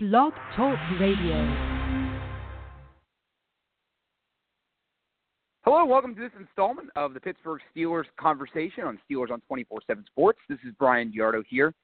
Blog Talk Radio. Hello, welcome to this installment of the Pittsburgh Steelers conversation on Steelers on 24 7 Sports. This is Bryan DeArdo here.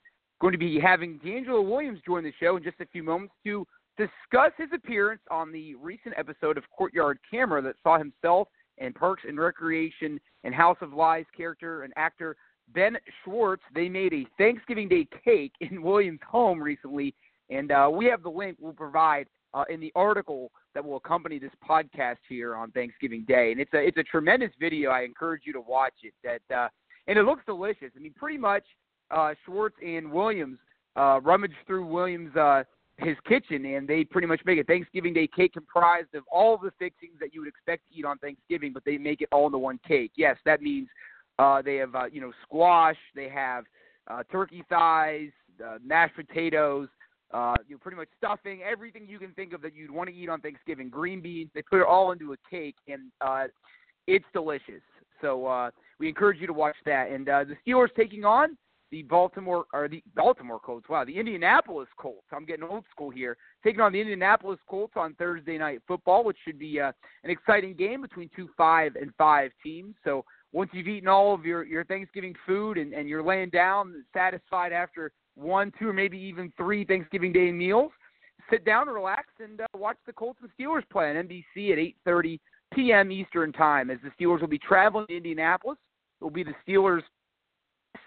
Going to be having DeAngelo Williams join the show in just a few moments to discuss his appearance on the recent episode of Courtyard Camera that saw himself and Parks and Recreation and House of Lies character and actor Ben Schwartz. They made a Thanksgiving Day cake in Williams' home recently and uh, we have the link we'll provide uh, in the article that will accompany this podcast here on Thanksgiving Day. And it's a it's a tremendous video. I encourage you to watch it. That uh, and it looks delicious. I mean, pretty much uh, Schwartz and Williams uh, rummage through Williams. Uh, his kitchen, and they pretty much make a Thanksgiving Day cake comprised of all the fixings that you would expect to eat on Thanksgiving, but they make it all into one cake. Yes, that means they have you know squash, they have turkey thighs, mashed potatoes, uh, you know, pretty much stuffing, everything you can think of that you'd want to eat on Thanksgiving. Green beans, they put it all into a cake, and uh, it's delicious. So uh, we encourage you to watch that. And uh, the Steelers taking on the Baltimore or the Baltimore Colts. Wow, the Indianapolis Colts. I'm getting old school here. Taking on the Indianapolis Colts on Thursday night football, which should be uh, an exciting game between two five and five teams. So once you've eaten all of your your Thanksgiving food and, and you're laying down satisfied after one, two, or maybe even three Thanksgiving Day meals. Sit down, relax, and uh, watch the Colts and Steelers play on NBC at 8:30 p.m. Eastern Time. As the Steelers will be traveling to Indianapolis, it will be the Steelers'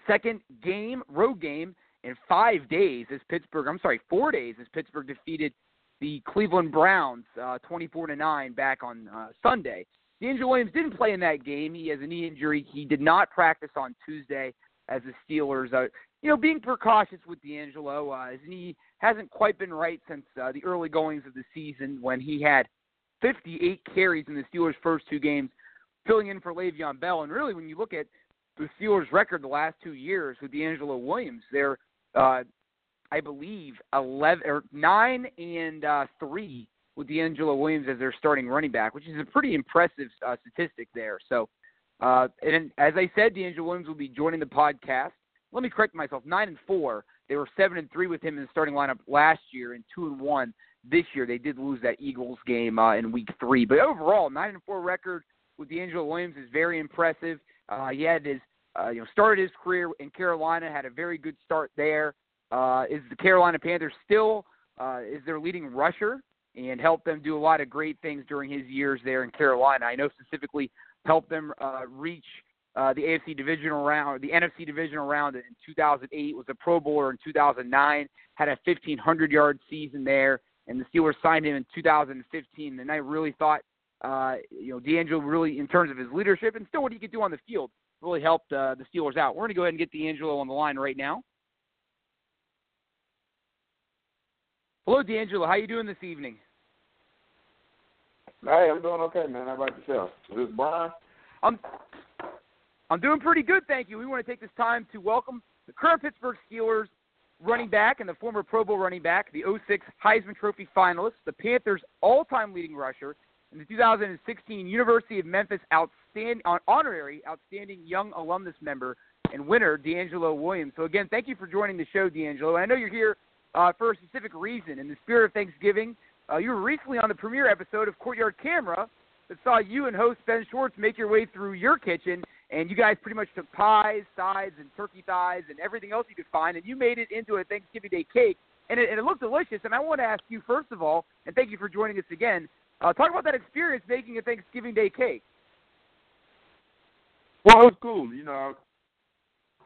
second game, road game, in five days. As Pittsburgh, I'm sorry, four days, as Pittsburgh defeated the Cleveland Browns uh, 24 to nine back on uh, Sunday. DeAngelo Williams didn't play in that game. He has a knee injury. He did not practice on Tuesday as the Steelers uh, you know, being precautious with DeAngelo, Uh, his knee hasn't quite been right since uh, the early goings of the season when he had 58 carries in the Steelers' first two games, filling in for Le'Veon Bell. And really, when you look at the Steelers' record the last two years with DeAngelo Williams, they're, uh, I believe, 11 or nine and uh, three with DeAngelo Williams as their starting running back, which is a pretty impressive uh, statistic there. So, uh, and as I said, DeAngelo Williams will be joining the podcast let me correct myself. Nine and four. They were seven and three with him in the starting lineup last year, and two and one this year. They did lose that Eagles game uh, in Week Three, but overall, nine and four record with DeAngelo Williams is very impressive. Uh, he had his, uh, you know, started his career in Carolina, had a very good start there. Uh, is the Carolina Panthers still uh, is their leading rusher and helped them do a lot of great things during his years there in Carolina. I know specifically helped them uh, reach uh, the AFC divisional round, the NFC divisional round in 2008, was a Pro Bowler in 2009, had a 1,500 yard season there, and the Steelers signed him in 2015. And I really thought, uh, you know, DeAngelo really, in terms of his leadership and still what he could do on the field, really helped uh, the Steelers out. We're going to go ahead and get DeAngelo on the line right now. Hello, DeAngelo. How you doing this evening? Hey, I'm doing okay, man. How about yourself? Is this Bryan? I'm I'm doing pretty good, thank you. We want to take this time to welcome the current Pittsburgh Steelers running back and the former Pro Bowl running back, the 06 Heisman Trophy finalist, the Panthers' all-time leading rusher, and the 2016 University of Memphis outstanding honorary outstanding young alumnus member and winner, DeAngelo Williams. So again, thank you for joining the show, DeAngelo. And I know you're here uh, for a specific reason. In the spirit of Thanksgiving, uh, you were recently on the premiere episode of Courtyard Camera that saw you and host Ben Schwartz make your way through your kitchen and you guys pretty much took pies, sides, and turkey thighs, and everything else you could find, and you made it into a Thanksgiving Day cake, and it, and it looked delicious. And I want to ask you first of all, and thank you for joining us again. Uh, talk about that experience making a Thanksgiving Day cake. Well, it was cool. You know,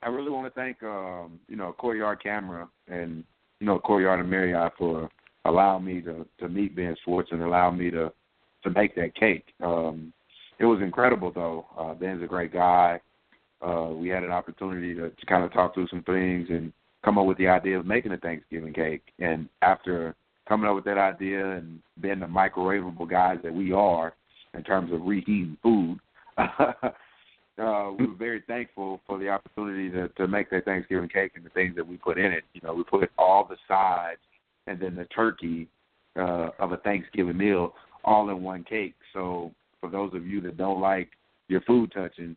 I really want to thank um, you know Courtyard Camera and you know Courtyard and Marriott for allowing me to to meet Ben Schwartz and allow me to to make that cake. Um, it was incredible though. Uh, Ben's a great guy. Uh, we had an opportunity to, to kind of talk through some things and come up with the idea of making a Thanksgiving cake. And after coming up with that idea and being the microwavable guys that we are in terms of reheating food, uh, we were very thankful for the opportunity to, to make that Thanksgiving cake and the things that we put in it. You know, we put all the sides and then the turkey uh, of a Thanksgiving meal all in one cake. So for those of you that don't like your food touching,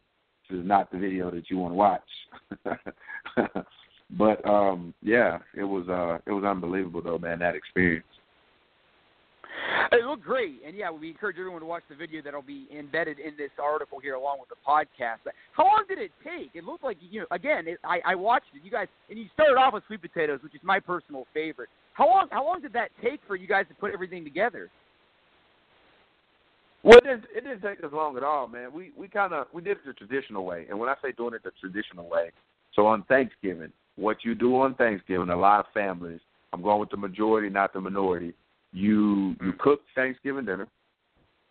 this is not the video that you want to watch. But um, yeah, it was uh, it was unbelievable though, man. That experience. It looked great, and yeah, we encourage everyone to watch the video that'll be embedded in this article here, along with the podcast. How long did it take? It looked like you know, again, it, I, I watched it. You guys, and you started off with sweet potatoes, which is my personal favorite. How long? How long did that take for you guys to put everything together? Well, it didn't, it didn't take us long at all, man. We we kind of we did it the traditional way, and when I say doing it the traditional way, so on Thanksgiving, what you do on Thanksgiving, a lot of families, I'm going with the majority, not the minority. You you mm. cook Thanksgiving dinner,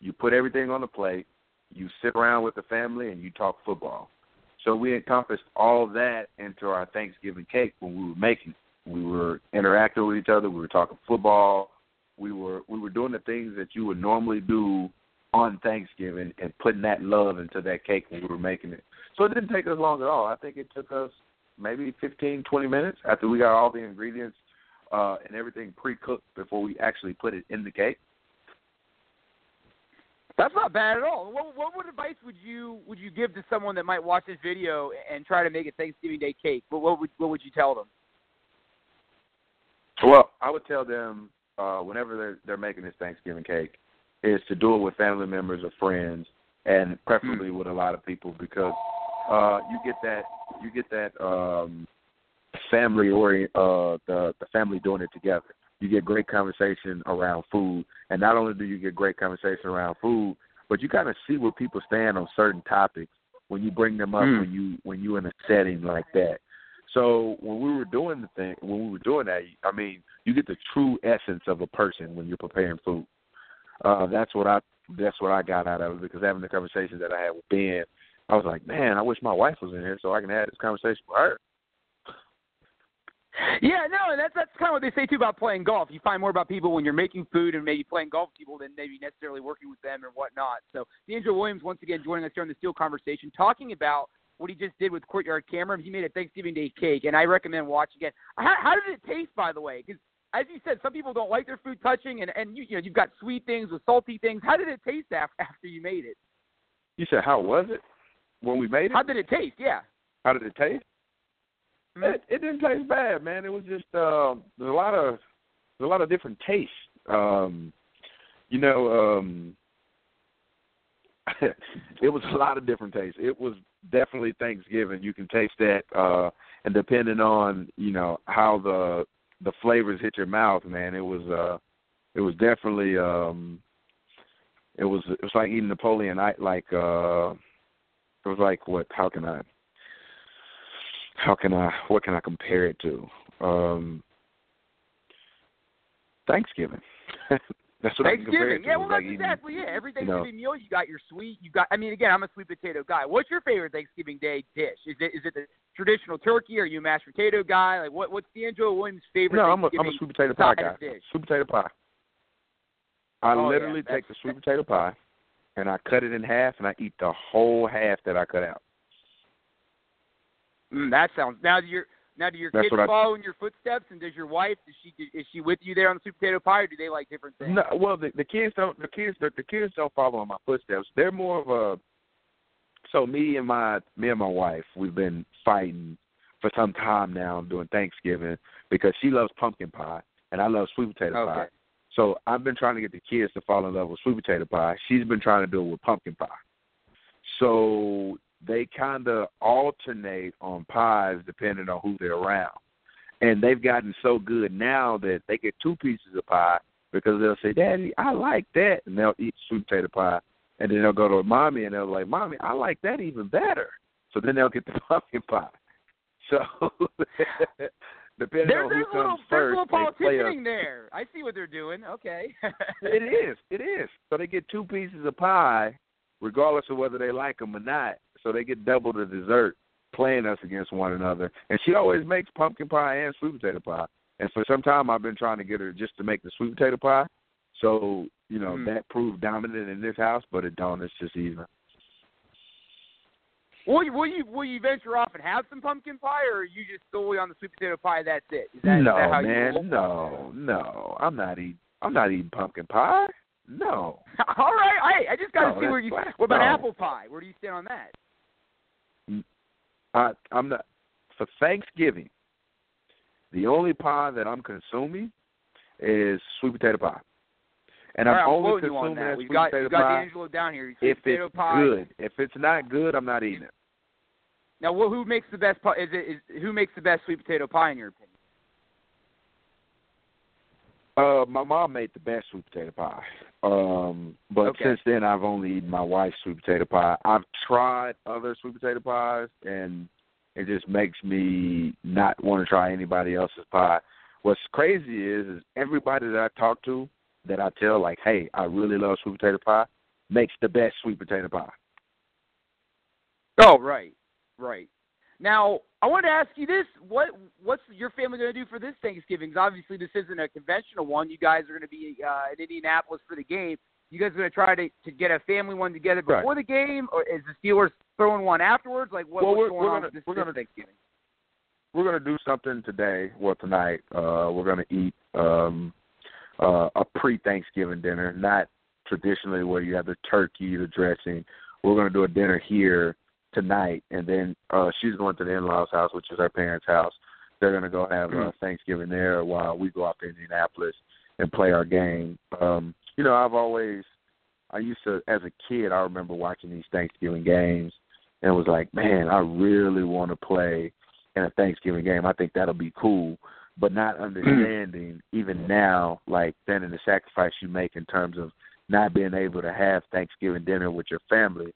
you put everything on the plate, you sit around with the family and you talk football. So we encompassed all that into our Thanksgiving cake when we were making. It. We were interacting with each other, we were talking football, we were we were doing the things that you would normally do on Thanksgiving and putting that love into that cake when we were making it. So it didn't take us long at all. I think it took us maybe fifteen, twenty minutes after we got all the ingredients uh, and everything pre-cooked before we actually put it in the cake. That's not bad at all. What, what what advice would you would you give to someone that might watch this video and try to make a Thanksgiving Day cake? What, what would what would you tell them? Well, I would tell them uh, whenever they're they're making this Thanksgiving cake, is to do it with family members or friends, and preferably mm. with a lot of people because uh, you get that you get that um, family orient uh the the family doing it together. You get great conversation around food, and not only do you get great conversation around food, but you kind of see where people stand on certain topics when you bring them up mm. when you when you in a setting like that. So when we were doing the thing, when we were doing that, I mean, you get the true essence of a person when you're preparing food. Uh, that's what I that's what I got out of it because having the conversation that I had with Ben, I was like, man, I wish my wife was in here so I can have this conversation with her. Yeah, no, and that's that's kind of what they say too about playing golf. You find more about people when you're making food and maybe playing golf with people than maybe necessarily working with them or whatnot. So DeAngelo Williams once again joining us here on the Steel Conversation, talking about what he just did with Courtyard Camera. He made a Thanksgiving Day cake, and I recommend watching it. How, how did it taste, by the way? Because as you said, some people don't like their food touching, and and you, you know you've got sweet things with salty things. How did it taste after after you made it? You said how was it when we made it? How did it taste? Yeah. How did it taste? It, it didn't taste bad, man. It was just uh, there's a lot of there's a lot of different tastes. Um, you know, um, it was a lot of different tastes. It was definitely Thanksgiving. You can taste that, uh, and depending on you know how the the flavors hit your mouth, man, it was uh, it was definitely um, it was it was like eating Napoleon. I like uh, it was like what? How can I? how can I what can I compare it to? Um Thanksgiving. that's what Thanksgiving. yeah, well, that's exactly it. yeah. Every Thanksgiving you know, meal, you got your sweet. You got. I mean, again, I'm a sweet potato guy. What's your favorite Thanksgiving Day dish? Is it is it the traditional turkey? Or are you a mashed potato guy? Like, what what's DeAngelo Williams' favorite? No, I'm a, I'm a sweet potato pie guy. Dish? Sweet potato pie. I oh, literally yeah, take the sweet potato pie, and I cut it in half, and I eat the whole half that I cut out. Mm, that sounds. Now you're now, do your That's kids I, follow in your footsteps, and does your wife is she is she with you there on the sweet potato pie, or do they like different things? No, well, the, the kids don't. The kids, the, the kids don't follow in my footsteps. They're more of a. So me and my me and my wife, we've been fighting for some time now during Thanksgiving because she loves pumpkin pie and I love sweet potato okay. pie. So I've been trying to get the kids to fall in love with sweet potato pie. She's been trying to do it with pumpkin pie. So they kind of alternate on pies depending on who they're around. And they've gotten so good now that they get two pieces of pie because they'll say, Daddy, I like that. And they'll eat sweet potato pie. And then they'll go to mommy and they'll be like, Mommy, I like that even better. So then they'll get the pumpkin pie. So depending there's, on there's who little, comes there's first, little they play politicianing there. I see what they're doing. Okay. it is. It is. So they get two pieces of pie, regardless of whether they like them or not so they get double the dessert playing us against one another. And she always makes pumpkin pie and sweet potato pie. And for some time, I've been trying to get her just to make the sweet potato pie. So you know mm. that proved dominant in this house, but it don't. It's just even. Will you, will you will you venture off and have some pumpkin pie, or are you just solely on the sweet potato pie? That's it. Is that, no, is that man, no, no. I'm not eating. I'm not eating pumpkin pie. No. All right, I I just got to no, see where you. What about no. apple pie? Where do you stand on that? I, I'm not for Thanksgiving. The only pie that I'm consuming is sweet potato pie. And All I'm right, I'm only you on consuming that. We've sweet got potato we've got pie DeAngelo down here. Sweet if potato it's pie. good. If it's not good, I'm not eating it. Now, well, who makes the best pie? Is it is who makes the best sweet potato pie in your opinion? Uh, my mom made the best sweet potato pie. Um, but Okay. since then, I've only eaten my wife's sweet potato pie. I've tried other sweet potato pies, and it just makes me not want to try anybody else's pie. What's crazy is, is everybody that I talk to, that I tell like, hey, I really love sweet potato pie, makes the best sweet potato pie. Oh, right, right. Now, I wanted to ask you this: what what's your family going to do for this Thanksgiving? 'Cause obviously, this isn't a conventional one. You guys are going to be uh, in Indianapolis for the game. You guys are going to try to to get a family one together before Right. the game, or is the Steelers throwing one afterwards? Like, what, Well, what's going we're on gonna- this, we're this gonna- Thanksgiving? we're gonna do something today. Well, tonight, uh, we're gonna eat um, uh, a pre-Thanksgiving dinner, not traditionally where you have the turkey, the dressing. We're gonna do a dinner here tonight, and then uh, she's going to the in-laws' house, which is her parents' house. They're gonna go have uh, Thanksgiving there while we go out to Indianapolis and play our game. Um, you know, I've always, I used to, as a kid, I remember watching these Thanksgiving games, and was like, man, I really want to play in a Thanksgiving game. I think that'll be cool. But not understanding even now, like then in the sacrifice you make in terms of not being able to have Thanksgiving dinner with your family,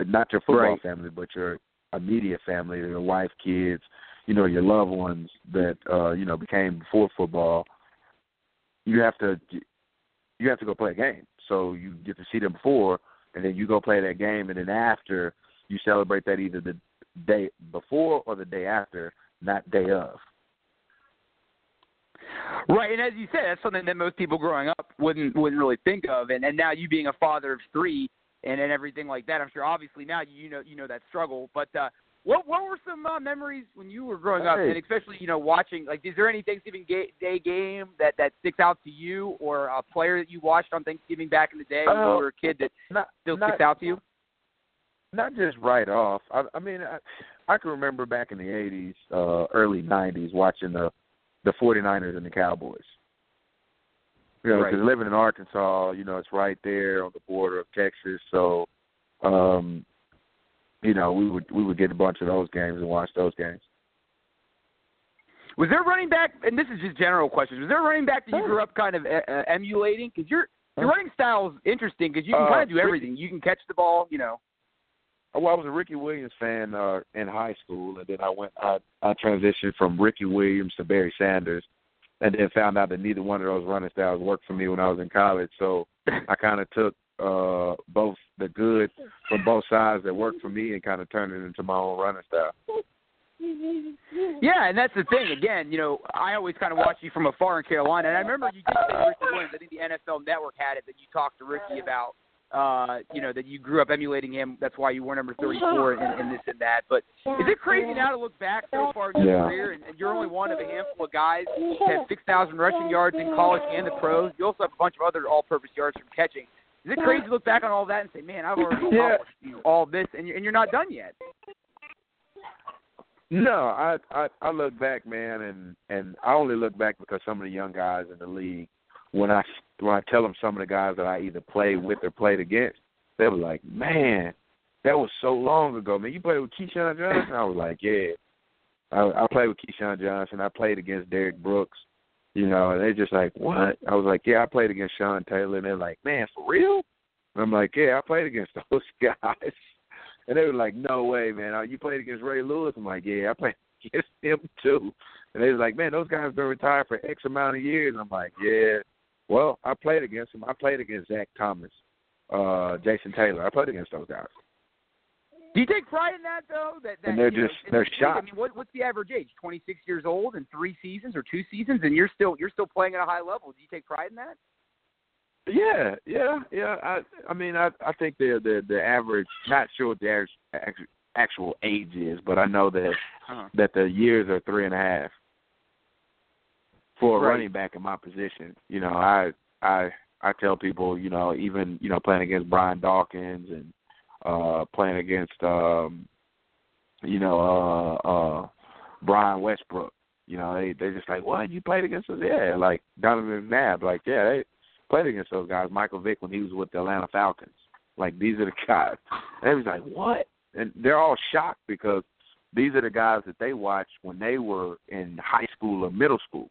not your football Right. family, but your immediate family, your wife, kids, you know, your loved ones that uh, you know, became before football. You have to you have to go play a game. So you get to see them before and then you go play that game and then after you celebrate that either the day before or the day after, not day of. Right, and as you said, that's something that most people growing up wouldn't wouldn't really think of, and and now you being a father of three and and everything like that, I'm sure obviously now you know you know that struggle. But uh, what what were some uh, memories when you were growing up, and especially you know watching like is there any Thanksgiving ga- Day game that that sticks out to you, or a player that you watched on Thanksgiving back in the day when Uh, you were a kid that Not still not, sticks out to you? not just right off. I, I mean, I, I can remember back in the '80s, uh, early '90s, watching the the 49ers and the Cowboys. You know, Right. because living in Arkansas, you know, it's right there on the border of Texas. So, um, you know, we would we would get a bunch of those games and watch those games. Was there a running back? And this is just general questions. Was there a running back that you grew up kind of uh, uh, emulating? Because your your running style is interesting because you can Uh, kind of do everything. You can catch the ball, you know. Well, I was a Ricky Williams fan uh, in high school, and then I went. I, I transitioned from Ricky Williams to Barry Sanders, and then found out that neither one of those running styles worked for me when I was in college. So I kind of took uh, both the good from both sides that worked for me and kind of turned it into my own running style. Yeah, and that's the thing. Again, you know, I always kind of watch you from afar in Carolina, and I remember you did say Ricky Williams. I think the NFL Network had it that you talked to Ricky about. Uh, you know that you grew up emulating him. That's why you were number 34 and, and this and that. But is it crazy now to look back so far in your Yeah. career, and, and you're only one of a handful of guys to have 6,000 rushing yards in college and the pros. You also have a bunch of other all-purpose yards from catching. Is it crazy to look back on all that and say, "Man, I've already Yeah. accomplished you know, all this," and you're, and you're not done yet? No, I, I I look back, man, and and I only look back because some of the young guys in the league, when I when I tell them some of the guys that I either played with or played against, they were like, "Man, that was so long ago, man. You played with Keyshawn Johnson?" I was like, "Yeah." I, I played with Keyshawn Johnson. I played against Derrick Brooks. You know, and they're just like, "What?" I was like, "Yeah, I played against Sean Taylor." And they're like, "Man, for real?" And I'm like, "Yeah, I played against those guys." And they were like, "No way, man! Uh, You played against Ray Lewis?" I'm like, "Yeah, I played against him too." And they was like, "Man, those guys been retired for X amount of years." I'm like, "Yeah, well, I played against them. I played against Zach Thomas, uh, Jason Taylor. I played against those guys." Do you take pride in that though? That, that And they're you know, just- they're shocked. I mean, what, what's the average age? Twenty six years old and three seasons or two seasons, and you're still you're still playing at a high level. Do you take pride in that? Yeah, yeah, yeah. I, I mean, I, I think the the the average. Not sure what the average actual, actual age is, but I know that Uh-huh. that the years are three and a half for a Right. running back in my position. You know, I I I tell people, you know, even you know playing against Brian Dawkins and uh playing against um you know uh uh Brian Westbrook. You know, they they just like, what you played against us? Yeah, like Donovan McNabb, like yeah, they played against those guys. Michael Vick when he was with the Atlanta Falcons. Like these are the guys. And they was like, what? And they're all shocked because these are the guys that they watched when they were in high school or middle school.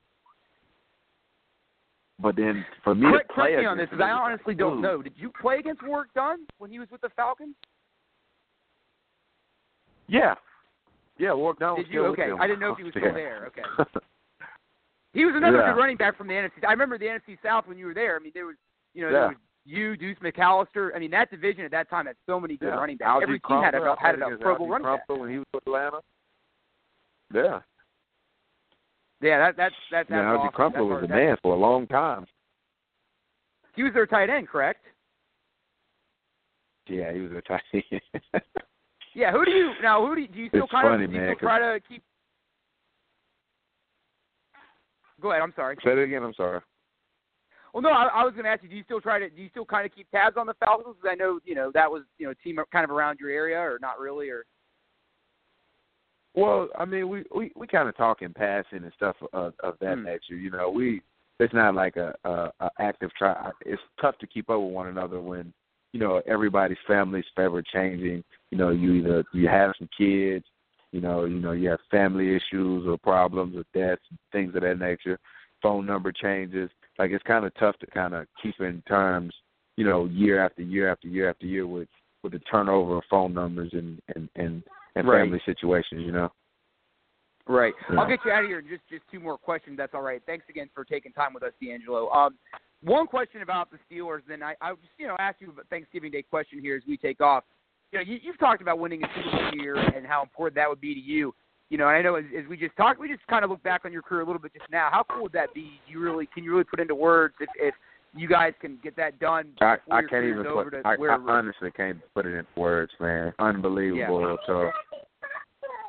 But then for me Correct, to play correct me on this, because I honestly don't ooh. know. Did you play against Warrick Dunn when he was with the Falcons? Yeah, yeah, Warrick Dunn was Did you? Okay. I didn't know if he was still Yeah. there. Okay. He was another Yeah. good running back from the NFC. I remember the NFC South when you were there. I mean, there was, you know, Yeah. there was you, Deuce McAllister. I mean, that division at that time had so many good yeah. running backs. Alge Every team had a had a Pro Bowl running back. Crumpler when he was with Atlanta. Yeah, Yeah, that that's that's yeah. that's awesome. Crumpler was the hard- man for a long time. He was their tight end, correct? Yeah, he was a tight end. Yeah. Who do you now? Who do you, do you still It's kind funny, of do you man, still try to keep? Go ahead. I'm sorry. Say it again. I'm sorry. Well, no, I, I was going to ask you. Do you still try to? Do you still kind of keep tabs on the Falcons? 'Cause I know you know that was you know a team kind of around your area, or not really, or Well, I mean, we we we kind of talk in passing and stuff of, of that Hmm. nature. You know, we it's not like a, a, a active try. It's tough to keep up with one another when you know everybody's family's forever changing. You know, you either you have some kids, you know, you know you have family issues or problems or deaths, things of that nature. Phone number changes. Like it's kind of tough to kind of keep in terms. You know, year after year after year after year with with the turnover of phone numbers and and and, and Right. family situations. You know. Right. Yeah. I'll get you out of here in just just two more questions. That's all right. Thanks again for taking time with us, DeAngelo. Um, one question about the Steelers, then I I just you know ask you a Thanksgiving Day question here as we take off. You know, you, you've talked about winning a Super Bowl year and how important that would be to you. You know, and I know as, as we just talked, we just kind of look back on your career a little bit just now. How cool would that be? You really can you really put into words if if you guys can get that done? I, I can't even put. I, I honestly can't put it in words, man. Unbelievable. So,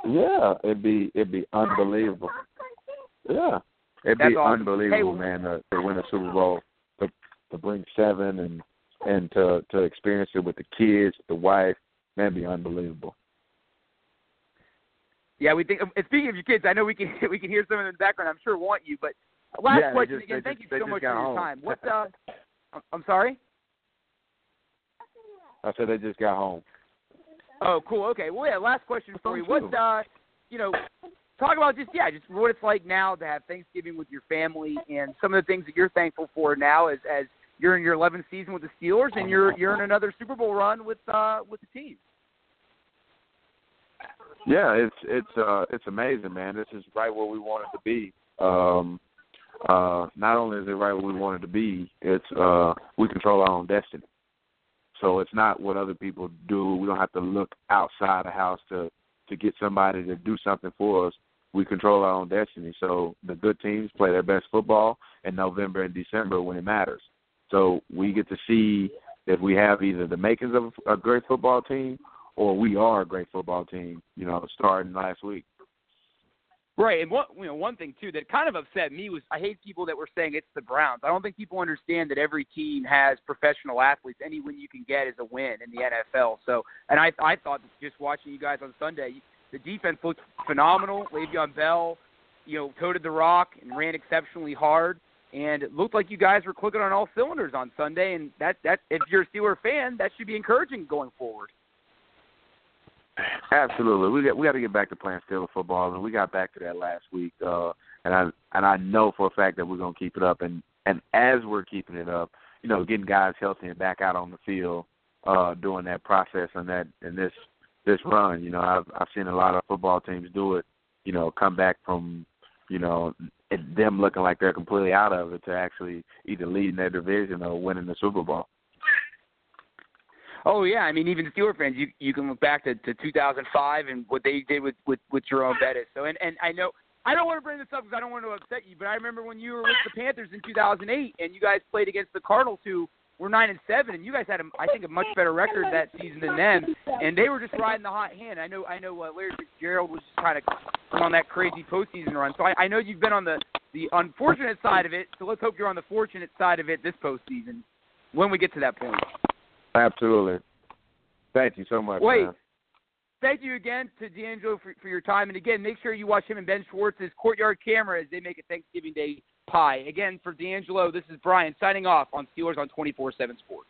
yeah, it'd be it'd be unbelievable. Yeah, it'd That's be awesome. unbelievable, Hey, man, to, to win a Super Bowl, to to bring seven and and to to experience it with the kids, the wife. That'd be unbelievable. Yeah, we think. Speaking of your kids, I know we can we can hear some of them in the background. I'm sure want you, but last Yeah, question just- again. Thank just- you so much for your home. time. What? Uh, I'm sorry. I said they just got home. Oh, cool. Okay. Well, yeah. Last question for you. Thank What? Uh, you know, talk about just yeah, just what it's like now to have Thanksgiving with your family and some of the things that you're thankful for now as as you're in your 11th season with the Steelers and you're you're in another Super Bowl run with uh with the team. Yeah, it's it's uh it's amazing, man. This is right where we wanted to be. Um uh not only is it right where we wanted to be, it's uh we control our own destiny. So it's not what other people do. We don't have to look outside the house to to get somebody to do something for us. We control our own destiny. So the good teams play their best football in November and December when it matters. So we get to see if we have either the makings of a great football team or we are a great football team, you know, starting last week. Right, and what you know, one thing too that kind of upset me was I hate people that were saying it's the Browns. I don't think people understand that every team has professional athletes. Any win you can get is a win in the NFL. So, and I I thought just watching you guys on Sunday, the defense looked phenomenal. Le'Veon Bell, you know, toted the rock and ran exceptionally hard, and it looked like you guys were clicking on all cylinders on Sunday. And that that if you're a Steeler fan, that should be encouraging going forward. Absolutely, we got we got to get back to playing Steeler football, and we got back to that last week. Uh, and I and I know for a fact that we're gonna keep it up. And and as we're keeping it up, you know, getting guys healthy and back out on the field uh, during that process and that and this this run. You know, I've I've seen a lot of football teams do it. You know, come back from you know them looking like they're completely out of it to actually either leading their division or winning the Super Bowl. Oh yeah, I mean even Steeler fans, you you can look back to, to 2005 and what they did with with with Jerome Bettis. So and and I know I don't want to bring this up because I don't want to upset you, but I remember when you were with the Panthers in 2008 and you guys played against the Cardinals who were nine and seven, and you guys had a, I think a much better record that season than them, and they were just riding the hot hand. I know I know uh, Larry Fitzgerald was just kind of on that crazy postseason run. So I, I know you've been on the the unfortunate side of it. So let's hope you're on the fortunate side of it this postseason when we get to that point. Absolutely. Thank you so much. Wait. man. thank you again to DeAngelo for, for your time. And again, make sure you watch him and Ben Schwartz's Courtyard Camera as they make a Thanksgiving Day pie. Again, for DeAngelo, this is Bryan signing off on Steelers on 24 7 Sports.